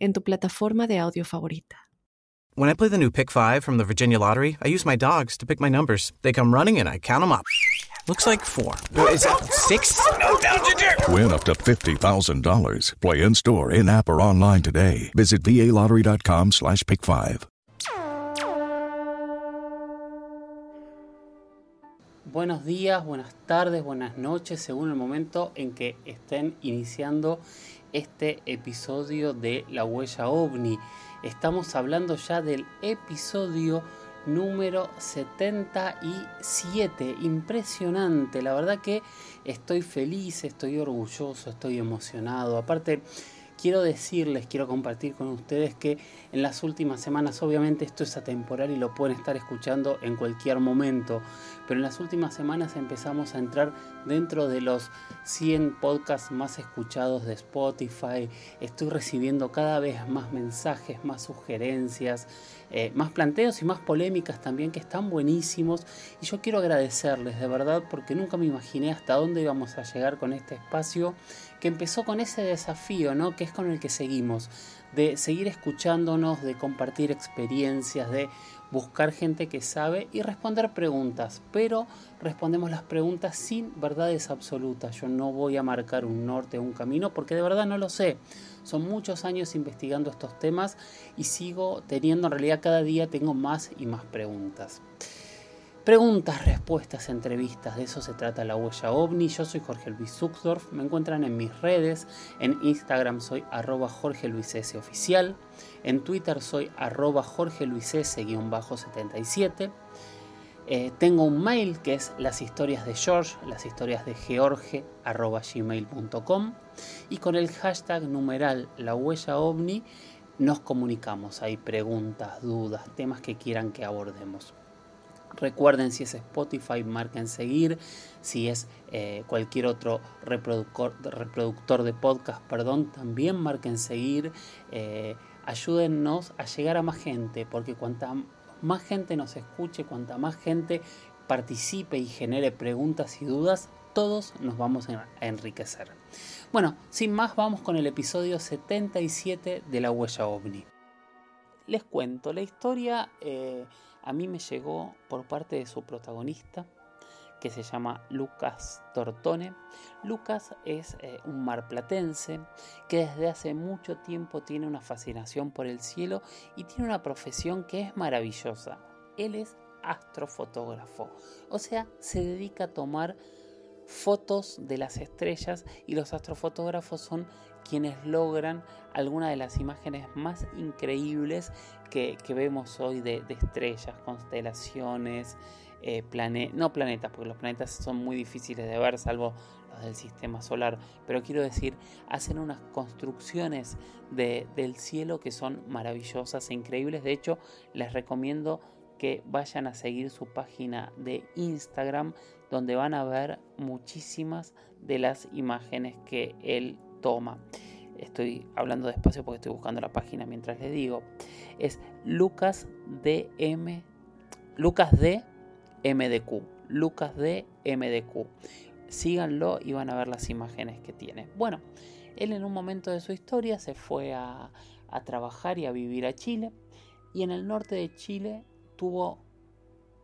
en tu plataforma de audio favorita. When I play the new Pick 5 from the Virginia Lottery, I use my dogs to pick my numbers. They come running and I count them up. Looks like four. Is that six? No, down, Ginger! Win up to $50,000. Play in store, in app, or online today. Visit VALottery.com slash pick 5. Buenos días, buenas tardes, buenas noches, según el momento en que estén iniciando este episodio de La Huella OVNI. Estamos hablando ya del episodio número 77. Impresionante, la verdad que estoy feliz, estoy orgulloso, estoy emocionado. Aparte, quiero decirles, quiero compartir con ustedes que en las últimas semanas, obviamente esto es atemporal y lo pueden estar escuchando en cualquier momento, pero en las últimas semanas empezamos a entrar dentro de los 100 podcasts más escuchados de Spotify. Estoy recibiendo cada vez más mensajes, más sugerencias, eh, más planteos y más polémicas también que están buenísimos. Y yo quiero agradecerles de verdad porque nunca me imaginé hasta dónde íbamos a llegar con este espacio que empezó con ese desafío, ¿no? Que es con el que seguimos, de seguir escuchándonos, de compartir experiencias, de buscar gente que sabe y responder preguntas, pero respondemos las preguntas sin verdades absolutas. Yo no voy a marcar un norte un camino porque de verdad no lo sé. Son muchos años investigando estos temas y sigo teniendo, en realidad cada día tengo más y más preguntas. Preguntas, respuestas, entrevistas, de eso se trata la huella ovni. Yo soy Jorge Luis Zuxdorf, me encuentran en mis redes, en Instagram soy arroba Jorge Luis S oficial, en Twitter soy arroba Jorge Luis S-77. Eh, tengo un mail que es las historias de George, las historias de George arroba gmail.com y con el hashtag numeral la huella ovni nos comunicamos. Hay preguntas, dudas, temas que quieran que abordemos. Recuerden si es Spotify, marquen seguir. Si es eh, cualquier otro reproductor, de podcast, perdón, también marquen seguir. Eh, ayúdennos a llegar a más gente, porque cuanta más gente nos escuche, cuanta más gente participe y genere preguntas y dudas, todos nos vamos a enriquecer. Bueno, sin más, vamos con el episodio 77 de La Huella OVNI. Les cuento, la historia eh, a mí me llegó por parte de su protagonista, que se llama Lucas Tortone. Lucas es eh, un marplatense que desde hace mucho tiempo tiene una fascinación por el cielo y tiene una profesión que es maravillosa. Él es astrofotógrafo, o sea, se dedica a tomar fotos de las estrellas y los astrofotógrafos son quienes logran algunas de las imágenes más increíbles que, vemos hoy de, estrellas, constelaciones, eh, no planetas, porque los planetas son muy difíciles de ver, salvo los del sistema solar, pero quiero decir, hacen unas construcciones del cielo que son maravillosas e increíbles. De hecho, les recomiendo que vayan a seguir su página de Instagram, donde van a ver muchísimas de las imágenes que él toma. Estoy hablando despacio porque estoy buscando la página mientras les digo. Es Lucas DM, Lucas D MDQ, Lucas D MDQ. Síganlo y van a ver las imágenes que tiene. Bueno, él en un momento de su historia se fue a trabajar y a vivir a Chile y en el norte de Chile tuvo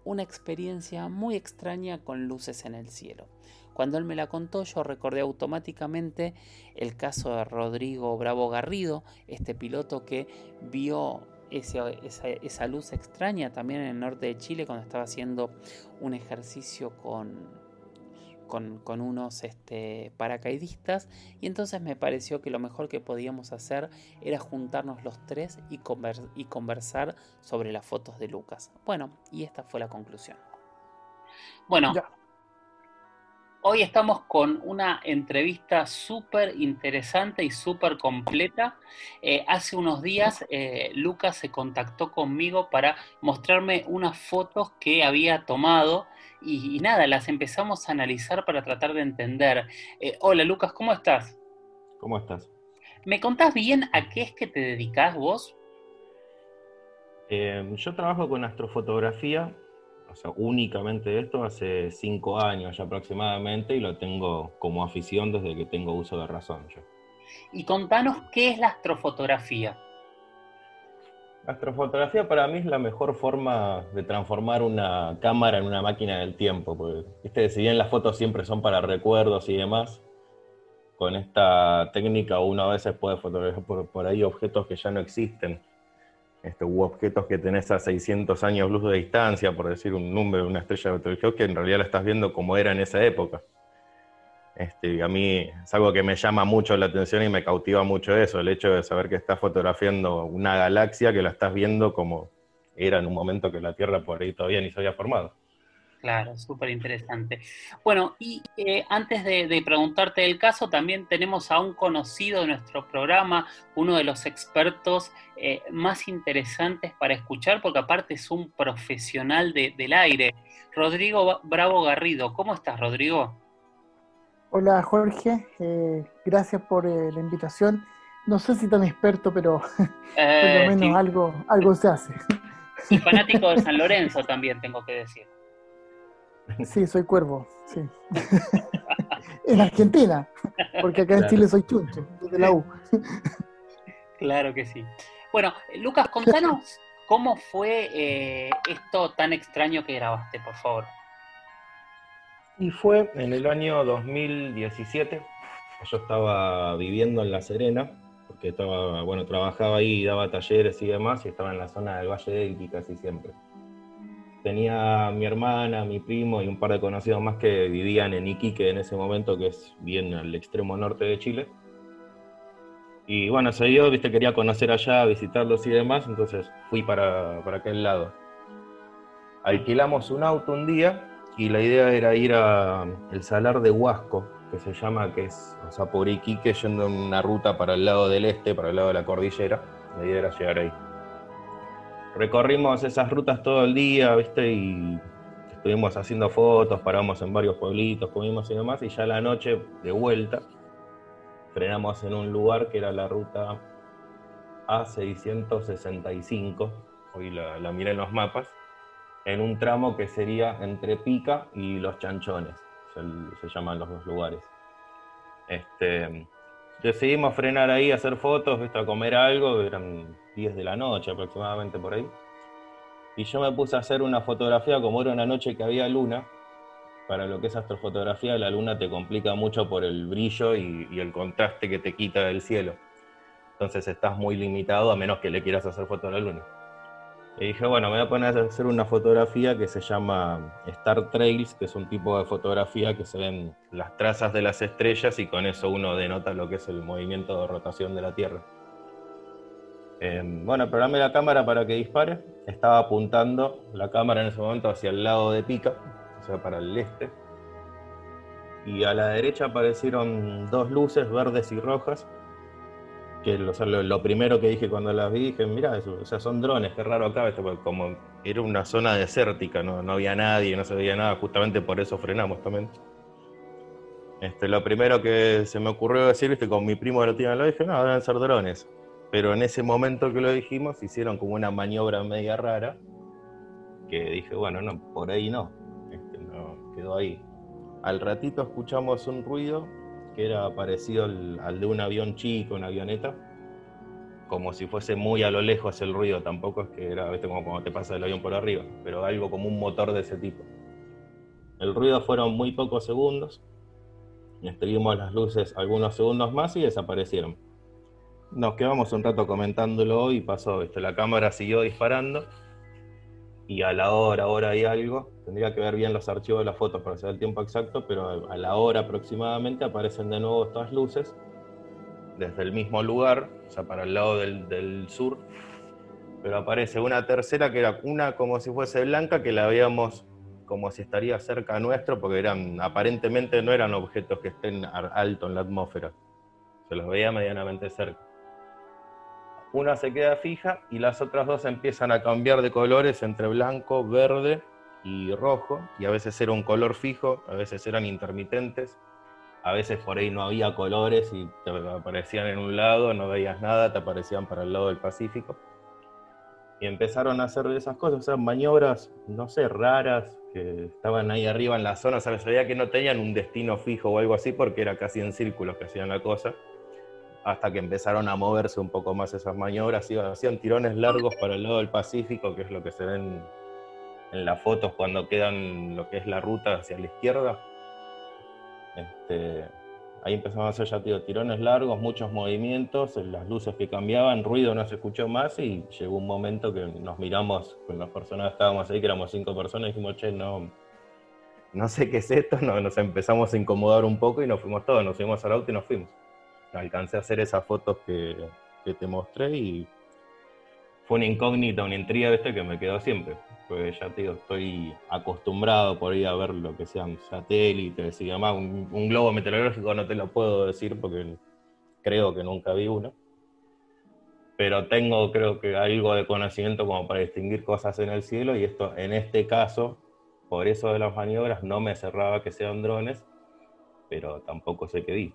una experiencia muy extraña con luces en el cielo. Cuando él me la contó, yo recordé automáticamente el caso de Rodrigo Bravo Garrido, este piloto que vio esa, luz extraña también en el norte de Chile cuando estaba haciendo un ejercicio con, con, unos este, paracaidistas y entonces me pareció que lo mejor que podíamos hacer era juntarnos los tres y, y conversar sobre las fotos de Lucas. Bueno, y esta fue la conclusión. Bueno, Hoy estamos con una entrevista súper interesante y súper completa. Eh, hace unos días eh, Lucas se contactó conmigo para mostrarme unas fotos que había tomado y, nada, las empezamos a analizar para tratar de entender. Eh, hola Lucas, ¿cómo estás? ¿Cómo estás? ¿Me contás bien a qué es que te dedicas vos? yo trabajo con astrofotografía o sea, únicamente esto hace cinco años ya aproximadamente y lo tengo como afición desde que tengo uso de razón yo. Y contanos qué es la astrofotografía. La astrofotografía para mí es la mejor forma de transformar una cámara en una máquina del tiempo, porque ¿viste? si bien las fotos siempre son para recuerdos y demás, con esta técnica uno a veces puede fotografiar por ahí objetos que ya no existen este, u objetos que tenés a 600 años luz de distancia, por decir un número, una estrella de televisión, que en realidad la estás viendo como era en esa época. Este, a mí es algo que me llama mucho la atención y me cautiva mucho eso, el hecho de saber que estás fotografiando una galaxia que la estás viendo como era en un momento que la Tierra por ahí todavía ni se había formado. Claro, súper interesante. Bueno, y eh, antes de, preguntarte el caso, también tenemos a un conocido de nuestro programa, uno de los expertos eh, más interesantes para escuchar, porque aparte es un profesional del aire, Rodrigo Bravo Garrido. ¿Cómo estás, Rodrigo? Hola, Jorge. Eh, gracias por la invitación. No sé si tan experto, pero por lo menos algo, algo se hace. Y fanático de San Lorenzo también, tengo que decir. Sí, soy cuervo, sí. en Argentina, porque acá en Chile soy chuncho, desde la U. claro que sí. Bueno, Lucas, contanos cómo fue eh, esto tan extraño que grabaste, por favor. Y fue en el año 2017. Yo estaba viviendo en La Serena, porque estaba, bueno, trabajaba ahí, daba talleres y demás, y estaba en la zona del Valle de Iqui casi siempre tenía mi hermana, mi primo y un par de conocidos más que vivían en Iquique en ese momento, que es bien al extremo norte de Chile. Y bueno, se dio, viste, quería conocer allá, visitarlos y demás, entonces fui para, para aquel lado. Alquilamos un auto un día y la idea era ir a el Salar de Huasco, que se llama, que es, o sea, por Iquique, yendo en una ruta para el lado del este, para el lado de la cordillera. La idea era llegar ahí recorrimos esas rutas todo el día, ¿viste? Y estuvimos haciendo fotos, paramos en varios pueblitos, comimos y demás, y ya la noche, de vuelta, frenamos en un lugar que era la ruta A665, hoy la, la miré en los mapas, en un tramo que sería entre Pica y Los Chanchones, se, llaman los dos lugares. Este, decidimos frenar ahí, hacer fotos, ¿viste? a comer algo, eran 10 de la noche aproximadamente por ahí. Y yo me puse a hacer una fotografía como era una noche que había luna. Para lo que es astrofotografía, la luna te complica mucho por el brillo y, el contraste que te quita del cielo. Entonces estás muy limitado a menos que le quieras hacer foto a la luna. Y dije, bueno, me voy a poner a hacer una fotografía que se llama Star Trails, que es un tipo de fotografía que se ven las trazas de las estrellas y con eso uno denota lo que es el movimiento de rotación de la Tierra. Eh, bueno, programé la cámara para que dispare. Estaba apuntando la cámara en ese momento hacia el lado de Pica, o sea, para el este. Y a la derecha aparecieron dos luces verdes y rojas. Que lo, primero que dije cuando las vi, dije, mira, o sea, son drones, qué raro acá, como era una zona desértica, ¿no? no había nadie, no se veía nada, justamente por eso frenamos también. Este, lo primero que se me ocurrió decir, viste, con mi primo lo tiene lado, dije, no, deben ser drones. Pero en ese momento que lo dijimos, hicieron como una maniobra media rara, que dije, bueno, no, por ahí no, este, no quedó ahí. Al ratito escuchamos un ruido que era parecido al, de un avión chico, una avioneta, como si fuese muy a lo lejos el ruido, tampoco es que era, ¿viste? como cuando te pasa el avión por arriba, pero algo como un motor de ese tipo. El ruido fueron muy pocos segundos, vimos las luces algunos segundos más y desaparecieron. Nos quedamos un rato comentándolo y pasó, ¿viste? la cámara siguió disparando y a la hora, hora y algo, tendría que ver bien los archivos de las fotos para saber el tiempo exacto, pero a la hora aproximadamente aparecen de nuevo estas luces desde el mismo lugar, o sea, para el lado del, del sur, pero aparece una tercera que era una como si fuese blanca que la habíamos como si estaría cerca nuestro, porque eran, aparentemente no eran objetos que estén alto en la atmósfera. Se los veía medianamente cerca. Una se queda fija y las otras dos empiezan a cambiar de colores entre blanco, verde y rojo, y a veces era un color fijo, a veces eran intermitentes, a veces por ahí no había colores y te aparecían en un lado, no veías nada, te aparecían para el lado del Pacífico. Y empezaron a hacer esas cosas, o sea, maniobras, no sé, raras, que estaban ahí arriba en la zona, o sea, se veía que no tenían un destino fijo o algo así, porque era casi en círculos que hacían la cosa, hasta que empezaron a moverse un poco más esas maniobras, hacían tirones largos para el lado del Pacífico, que es lo que se ven en las fotos cuando quedan lo que es la ruta hacia la izquierda. Este, ahí empezamos a hacer ya tirones largos, muchos movimientos, las luces que cambiaban, ruido no se escuchó más y llegó un momento que nos miramos con las personas estábamos ahí, que éramos cinco personas, y dijimos, che, no, no sé qué es esto, nos empezamos a incomodar un poco y nos fuimos todos, nos fuimos al auto y nos fuimos. Alcancé a hacer esas fotos que, que te mostré y fue una incógnita, una intriga, ¿viste? que me quedó siempre. Pues ya te digo, estoy acostumbrado por ir a ver lo que sean satélites y demás. Un, un, globo meteorológico no te lo puedo decir porque creo que nunca vi uno. Pero tengo, creo que, algo de conocimiento como para distinguir cosas en el cielo y esto, en este caso, por eso de las maniobras, no me cerraba que sean drones, pero tampoco sé qué di.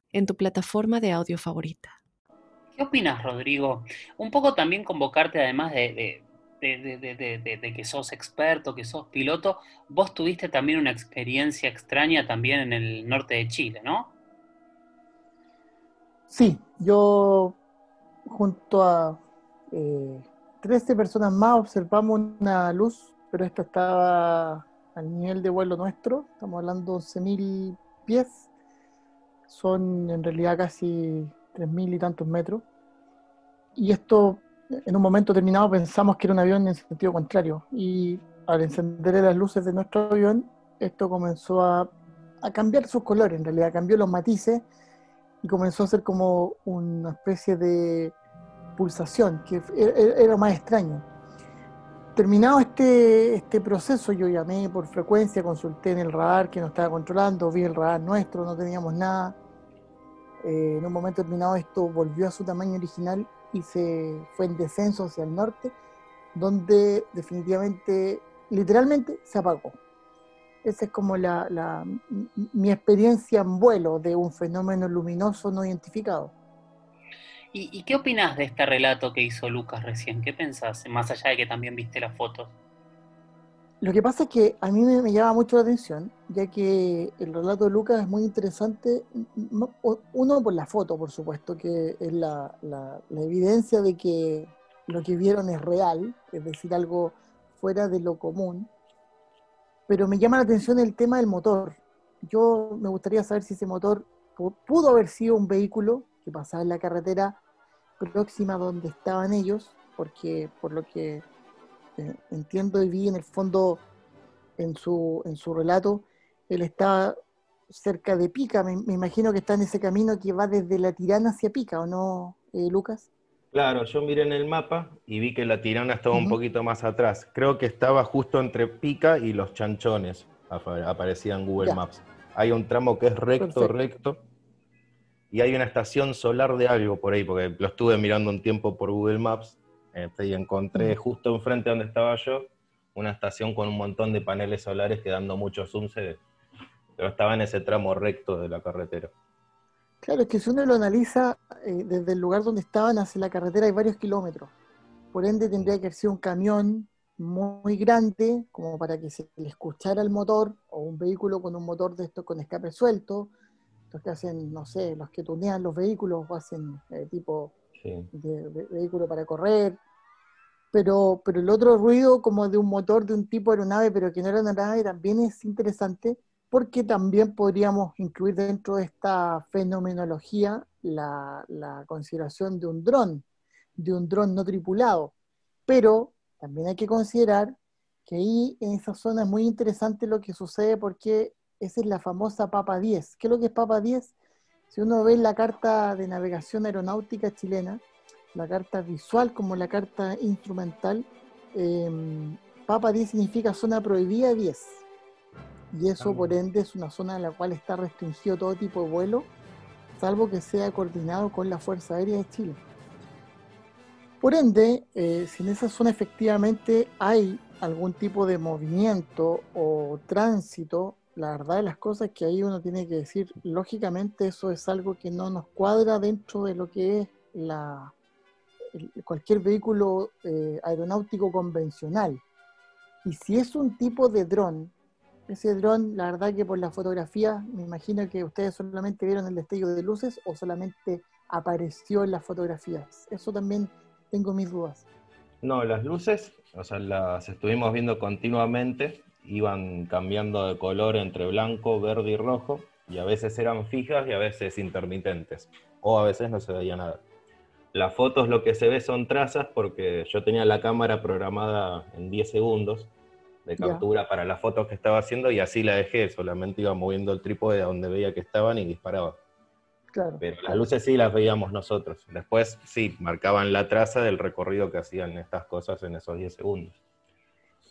en tu plataforma de audio favorita. ¿Qué opinas, Rodrigo? Un poco también convocarte, además de, de, que sos experto, que sos piloto, vos tuviste también una experiencia extraña también en el norte de Chile, ¿no? Sí, yo junto a 13 eh, personas más observamos una luz, pero esta estaba al nivel de vuelo nuestro, estamos hablando de 11.000 pies, son en realidad casi 3.000 y tantos metros. Y esto, en un momento determinado, pensamos que era un avión en sentido contrario. Y al encender las luces de nuestro avión, esto comenzó a, cambiar sus colores, en realidad cambió los matices y comenzó a ser como una especie de pulsación, que e, e, era más extraño. Terminado este, este proceso, yo llamé por frecuencia, consulté en el radar que nos estaba controlando, vi el radar nuestro, no teníamos nada. Eh, en un momento determinado esto volvió a su tamaño original y se fue en descenso hacia el norte, donde definitivamente, literalmente, se apagó. Esa es como la, mi experiencia en vuelo de un fenómeno luminoso no identificado. ¿Y, qué opinas de este relato que hizo Lucas recién? ¿Qué pensás, más allá de que también viste las fotos? Lo que pasa es que a mí me, llama mucho la atención, ya que el relato de Lucas es muy interesante, uno por la foto, por supuesto, que es la, evidencia de que lo que vieron es real, es decir, algo fuera de lo común, pero me llama la atención el tema del motor. Yo me gustaría saber si ese motor pudo haber sido un vehículo que pasaba en la carretera próxima donde estaban ellos, porque por lo que entiendo y vi en el fondo en su, en su relato, él está cerca de Pica, me, imagino que está en ese camino que va desde la Tirana hacia Pica, ¿o no, eh, Lucas? Claro, yo miré en el mapa y vi que la Tirana estaba un poquito más atrás. Creo que estaba justo entre Pica y los Chanchones, aparecía en Google Maps. Hay un tramo que es recto, recto, y hay una estación solar de algo por ahí, porque lo estuve mirando un tiempo por Google Maps, este, y encontré justo enfrente donde estaba yo una estación con un montón de paneles solares que dando mucho zoom se, pero estaba en ese tramo recto de la carretera. Claro, es que si uno lo analiza eh, desde el lugar donde estaban hacia la carretera hay varios kilómetros. Por ende tendría que haber sido un camión muy grande como para que se le escuchara el motor o un vehículo con un motor de estos con escape suelto. Los que hacen, no sé, los que tunean los vehículos o hacen eh, tipo de, vehículo para correr. Pero, pero el otro ruido como de un motor de un tipo aeronave, pero que no era una nave, también es interesante porque también podríamos incluir dentro de esta fenomenología la, la consideración de un dron, de un dron no tripulado. Pero también hay que considerar que ahí en esa zona es muy interesante lo que sucede porque esa es la famosa Papa 10. ¿Qué es lo que es Papa 10? Si uno ve la carta de navegación aeronáutica chilena, la carta visual como la carta instrumental, em, Papa 10 significa zona prohibida 10. Y eso por ende es una zona en la cual está restringido todo tipo de vuelo, salvo que sea coordinado con la Fuerza Aérea de Chile. Por ende, eh, si en esa zona efectivamente hay algún tipo de movimiento o tránsito, la verdad de las cosas es que ahí uno tiene que decir, lógicamente eso es algo que no nos cuadra dentro de lo que es la, cualquier vehículo eh, aeronáutico convencional. Y si es un tipo de dron, ese dron, la verdad que por la fotografía, me imagino que ustedes solamente vieron el destello de luces o solamente apareció en las fotografías. Eso también tengo mis dudas. No, las luces, o sea, las estuvimos viendo continuamente, iban cambiando de color entre blanco, verde y rojo, y a veces eran fijas y a veces intermitentes, o a veces no se veía nada. Las fotos lo que se ve son trazas porque yo tenía la cámara programada en 10 segundos de captura para las fotos que estaba haciendo y así la dejé, solamente iba moviendo el trípode a donde veía que estaban y disparaba. Pero las luces sí las veíamos nosotros. Después sí, marcaban la traza del recorrido que hacían estas cosas en esos 10 segundos.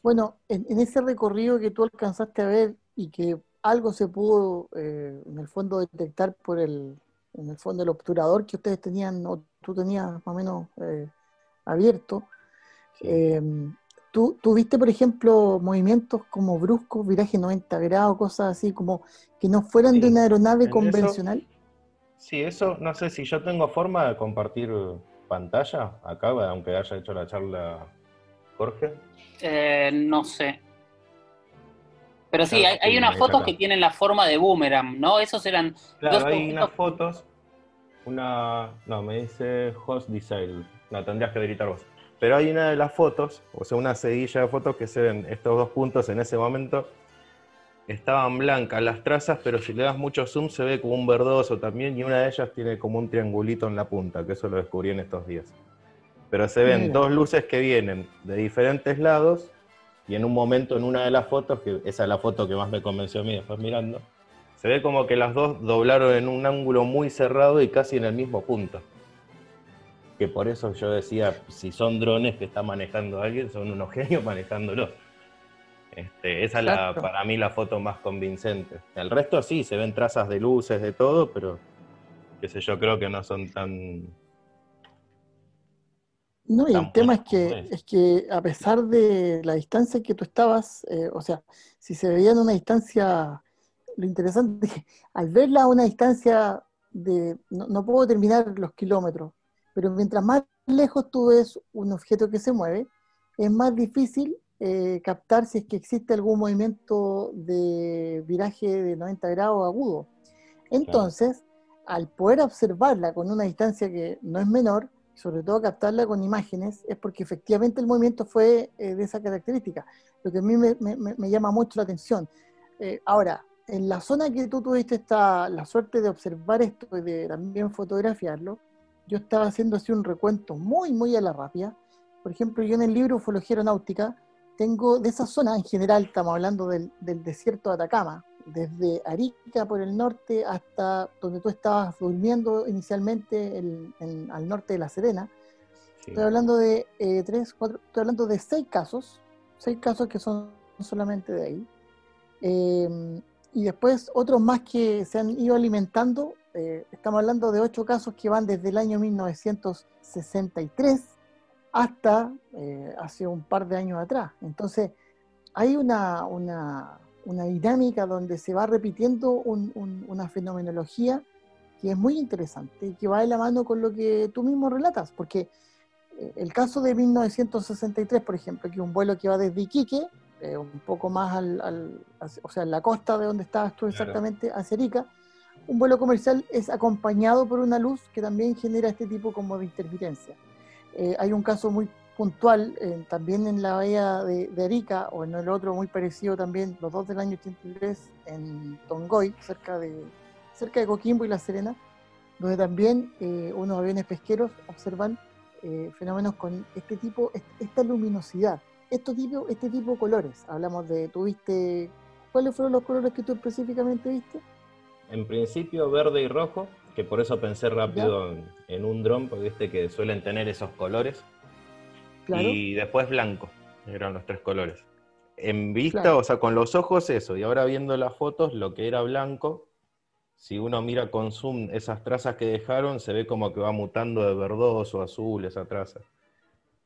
Bueno, en, ese recorrido que tú alcanzaste a ver y que algo se pudo eh, en el fondo detectar por el, en el fondo el obturador que ustedes tenían, o tú tenías más o menos eh, abierto, em, ¿tú, viste, por ejemplo, movimientos como bruscos, viraje 90 grados, cosas así, como que no fueran de una aeronave convencional? Sí, eso, no sé si yo tengo forma de compartir pantalla acá, aunque haya hecho la charla Jorge. Eh, no sé. Pero sí, hay, unas fotos que tienen la forma de boomerang, ¿no? Esos eran. Claro, hay unas fotos. Una. No, me dice host design. No, tendrías que editar vos. Pero hay una de las fotos, o sea, una seguilla de fotos que se ven estos dos puntos en ese momento estaban blancas las trazas, pero si le das mucho zoom se ve como un verdoso también, y una de ellas tiene como un triangulito en la punta, que eso lo descubrí en estos días. Pero se ven dos luces que vienen de diferentes lados, y en un momento en una de las fotos, que esa es la foto que más me convenció a mí después mirando, se ve como que las dos doblaron en un ángulo muy cerrado y casi en el mismo punto. Que por eso yo decía, si son drones que está manejando alguien, son unos genios manejándolos. Este, esa es la, para mí la foto más convincente. El resto sí, se ven trazas de luces, de todo, pero qué sé yo, creo que no son tan... No, y el tema es que, es que a pesar de la distancia que tú estabas, eh, o sea, si se veía en una distancia, lo interesante es que al verla a una distancia de, no, no puedo terminar los kilómetros, pero mientras más lejos tú ves un objeto que se mueve, es más difícil eh, captar si es que existe algún movimiento de viraje de 90 grados agudo. Entonces, al poder observarla con una distancia que no es menor, sobre todo captarla con imágenes, es porque efectivamente el movimiento fue eh, de esa característica, lo que a mí me, llama mucho la atención. Eh, ahora, en la zona que tú tuviste esta, la suerte de observar esto y de también fotografiarlo, yo estaba haciendo así un recuento muy, muy a la rápida. Por ejemplo, yo en el libro Ufología Aeronáutica tengo de esa zona, en general estamos hablando del, desierto de Atacama, desde Arica por el norte hasta donde tú estabas durmiendo inicialmente al norte de La Serena. Estoy hablando de eh, tres, cuatro, estoy hablando de seis casos, seis casos que son solamente de ahí. Em, y después otros más que se han ido alimentando. Eh, estamos hablando de ocho casos que van desde el año 1963 hasta eh, hace un par de años atrás. Entonces, hay una, una, dinámica donde se va repitiendo una fenomenología que es muy interesante y que va de la mano con lo que tú mismo relatas, porque eh, el caso de 1963, por ejemplo, que es un vuelo que va desde Iquique, eh, un poco más al, o sea, en la costa de donde estabas tú exactamente, hacia Arica, un vuelo comercial es acompañado por una luz que también genera este tipo como de intermitencia. Eh, hay un caso muy, puntual, eh, también en la bahía de, Arica, o en el otro muy parecido también, los dos del año 83, en Tongoy, cerca de, cerca de Coquimbo y La Serena, donde también eh, unos aviones pesqueros observan eh, fenómenos con este tipo, esta luminosidad, este tipo, este tipo de colores. Hablamos de, ¿tuviste, cuáles fueron los colores que tú específicamente viste? En principio verde y rojo, que por eso pensé rápido en, un dron, porque viste que suelen tener esos colores. Y después blanco, eran los tres colores. En vista, o sea, con los ojos eso, y ahora viendo las fotos, lo que era blanco, si uno mira con zoom esas trazas que dejaron, se ve como que va mutando de verdoso, azul, esa traza.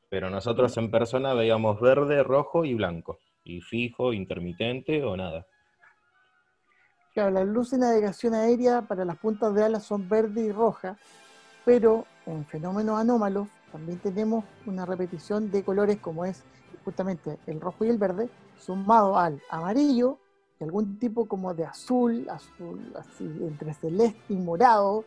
Pero nosotros en persona veíamos verde, rojo y blanco, y fijo, intermitente o nada. Claro, las luces de navegación aérea para las puntas de alas son verde y roja, pero en fenómenos anómalos también tenemos una repetición de colores como es justamente el rojo y el verde, sumado al amarillo y algún tipo como de azul, azul así entre celeste y morado.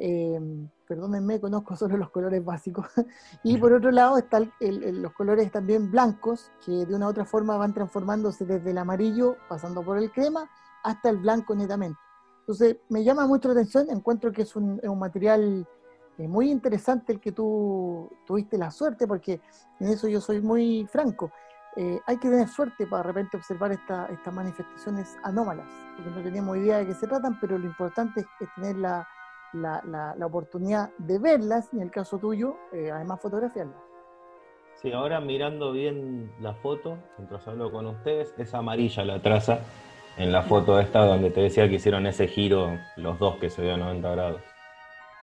Eh, perdónenme, conozco solo los colores básicos. y por otro lado están los colores también blancos, que de una u otra forma van transformándose desde el amarillo, pasando por el crema, hasta el blanco netamente. Entonces, me llama mucho la atención, encuentro que es un, es un material es muy interesante el que tú tuviste la suerte, porque en eso yo soy muy franco. Eh, hay que tener suerte para de repente observar estas manifestaciones anómalas, porque no tenemos idea de qué se tratan, pero lo importante es, tener la, oportunidad de verlas y en el caso tuyo, eh, además fotografiarlas. Sí, ahora mirando bien la foto, mientras hablo con ustedes, es amarilla la traza en la foto esta donde te decía que hicieron ese giro los dos que se dio a 90 grados.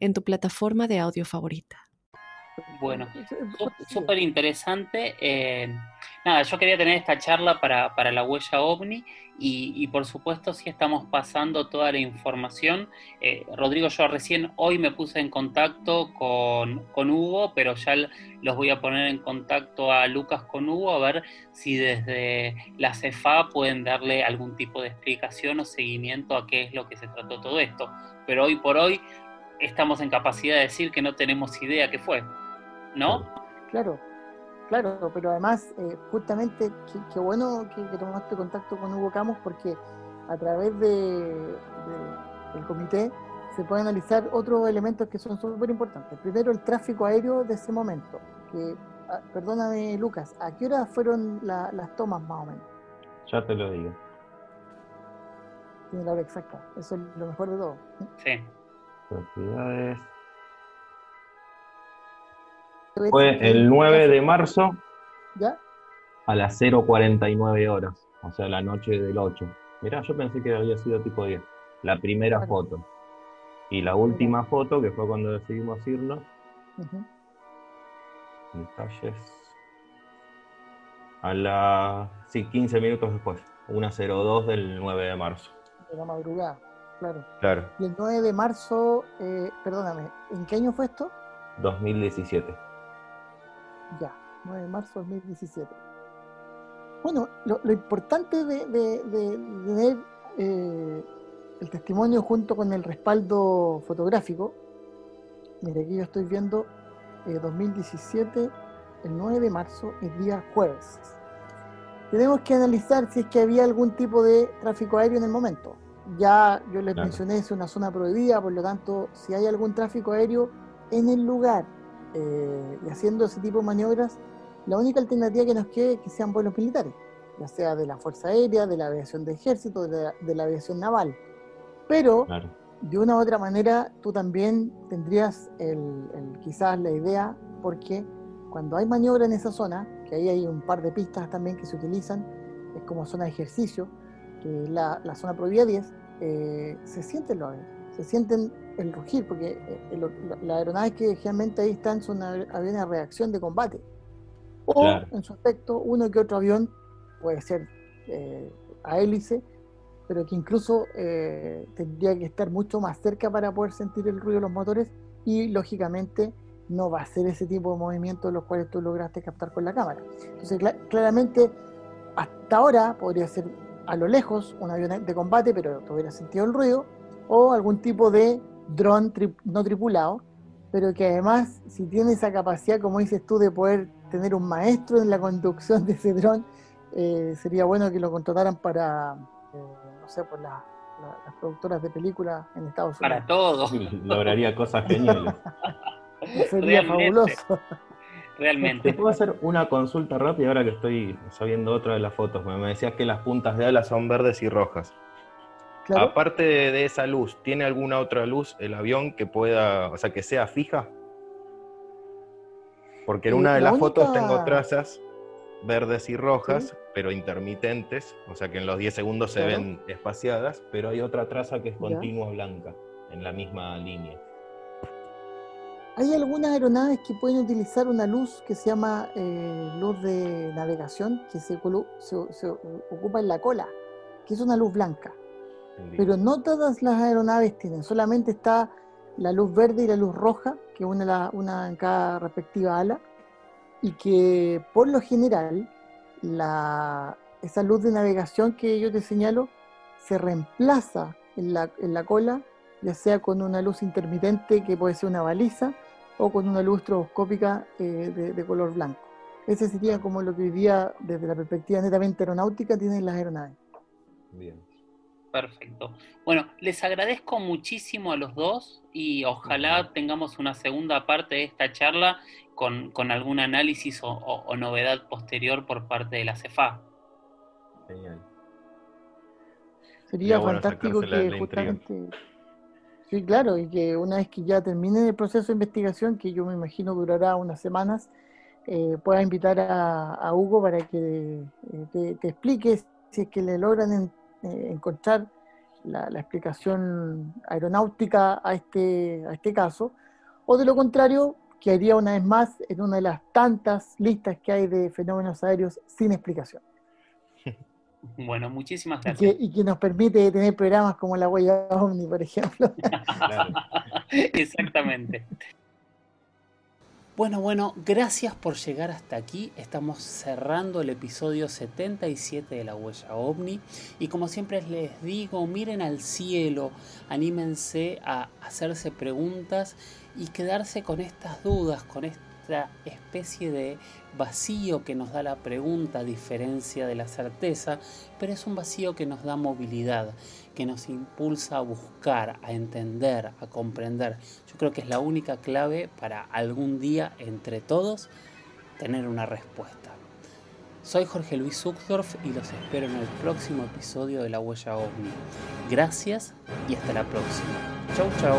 en tu plataforma de audio favorita. Bueno, súper interesante. Eh, nada, yo quería tener esta charla para, la huella ovni y, por supuesto si estamos pasando toda la información. Eh, Rodrigo, yo recién hoy me puse en contacto con, con, Hugo, pero ya los voy a poner en contacto a Lucas con Hugo a ver si desde la CEFA pueden darle algún tipo de explicación o seguimiento a qué es lo que se trató todo esto. Pero hoy por hoy estamos en capacidad de decir que no tenemos idea qué fue, ¿no? Claro, claro, pero además, eh, justamente, qué bueno que, tomaste contacto con Hugo Camus porque a través de, del comité se pueden analizar otros elementos que son súper importantes. Primero, el tráfico aéreo de ese momento. Que, ah, perdóname, Lucas, ¿a qué hora fueron las tomas más o menos? Ya te lo digo. Tiene la hora exacta, eso es lo mejor de todo. Sí propiedades. Fue el 9 de marzo ¿Ya? a las 0.49 horas, o sea, la noche del 8. Mirá, yo pensé que había sido tipo 10. La primera foto. Y la última foto, que fue cuando decidimos irnos. Detalles. A las. Sí, 15 minutos después. 1.02 del 9 de marzo. De la madrugada claro. Claro. Y el 9 de marzo, eh, perdóname, ¿en qué año fue esto? 2017. Ya, 9 de marzo 2017. Bueno, lo, importante de, tener eh, el testimonio junto con el respaldo fotográfico, mire, aquí yo estoy viendo 2017, eh, el 9 de marzo, es día jueves. Tenemos que analizar si es que había algún tipo de tráfico aéreo en el momento ya yo les mencioné, es una zona prohibida, por lo tanto, si hay algún tráfico aéreo en el lugar eh, y haciendo ese tipo de maniobras, la única alternativa que nos quede es que sean vuelos militares, ya sea de la Fuerza Aérea, de la aviación de ejército, de la, aviación naval. Pero, de una u otra manera, tú también tendrías el, quizás la idea, porque cuando hay maniobra en esa zona, que ahí hay un par de pistas también que se utilizan, es como zona de ejercicio, que es la, la zona prohibida 10, eh, se sienten los aviones, se sienten el rugir, porque eh, las aeronaves que generalmente ahí están son aviones de reacción de combate. O, en su efecto, uno que otro avión puede ser eh, a hélice, pero que incluso eh, tendría que estar mucho más cerca para poder sentir el ruido de los motores y, lógicamente, no va a ser ese tipo de movimientos los cuales tú lograste captar con la cámara. Entonces, claramente, hasta ahora podría ser a lo lejos un avión de combate, pero tuviera sentido el ruido, o algún tipo de dron no tripulado, pero que además, si tiene esa capacidad, como dices tú, de poder tener un maestro en la conducción de ese dron, eh, sería bueno que lo contrataran para, eh, no sé, por las productoras de películas en Estados Unidos. Para todo. Lograría cosas geniales. sería fabuloso. Realmente. ¿Te puedo hacer una consulta rápida ahora que estoy sabiendo otra de las fotos? Me decías que las puntas de alas son verdes y rojas. Aparte de esa luz, ¿tiene alguna otra luz el avión que pueda, o sea, que sea fija? Porque en una de las fotos tengo trazas verdes y rojas, pero intermitentes, o sea que en los 10 segundos se ven espaciadas, pero hay otra traza que es continua blanca, en la misma línea. Hay algunas aeronaves que pueden utilizar una luz que se llama eh, luz de navegación, que se, se, ocupa en la cola, que es una luz blanca. Pero no todas las aeronaves tienen, solamente está la luz verde y la luz roja, que una, una en cada respectiva ala, y que por lo general la, esa luz de navegación que yo te señalo se reemplaza en la, en la cola, ya sea con una luz intermitente que puede ser una baliza o con una luz estroboscópica eh, de, de, color blanco. Ese sería como lo que hoy día, desde la perspectiva netamente aeronáutica, tienen las aeronaves. Bien. Perfecto. Bueno, les agradezco muchísimo a los dos y ojalá tengamos una segunda parte de esta charla con, algún análisis o, novedad posterior por parte de la CEFA. Genial. Sería fantástico que justamente... Sí, claro, y que una vez que ya termine el proceso de investigación, que yo me imagino durará unas semanas, eh, pueda invitar a, Hugo para que eh, te, explique si es que le logran eh, encontrar la, explicación aeronáutica a este, a este caso, o de lo contrario, que haría una vez más en una de las tantas listas que hay de fenómenos aéreos sin explicación. Bueno, muchísimas gracias. Y que, nos permite tener programas como la huella OVNI, por ejemplo. Exactamente. Bueno, bueno, gracias por llegar hasta aquí. Estamos cerrando el episodio 77 de La Huella OVNI. Y como siempre les digo, miren al cielo, anímense a hacerse preguntas y quedarse con estas dudas, con especie de vacío que nos da la pregunta a diferencia de la certeza, pero es un vacío que nos da movilidad, que nos impulsa a buscar, a entender, a comprender. Yo creo que es la única clave para algún día entre todos tener una respuesta. Soy Jorge Luis Zuckdorf y los espero en el próximo episodio de La Huella OVNI. Gracias y hasta la próxima. Chau chau.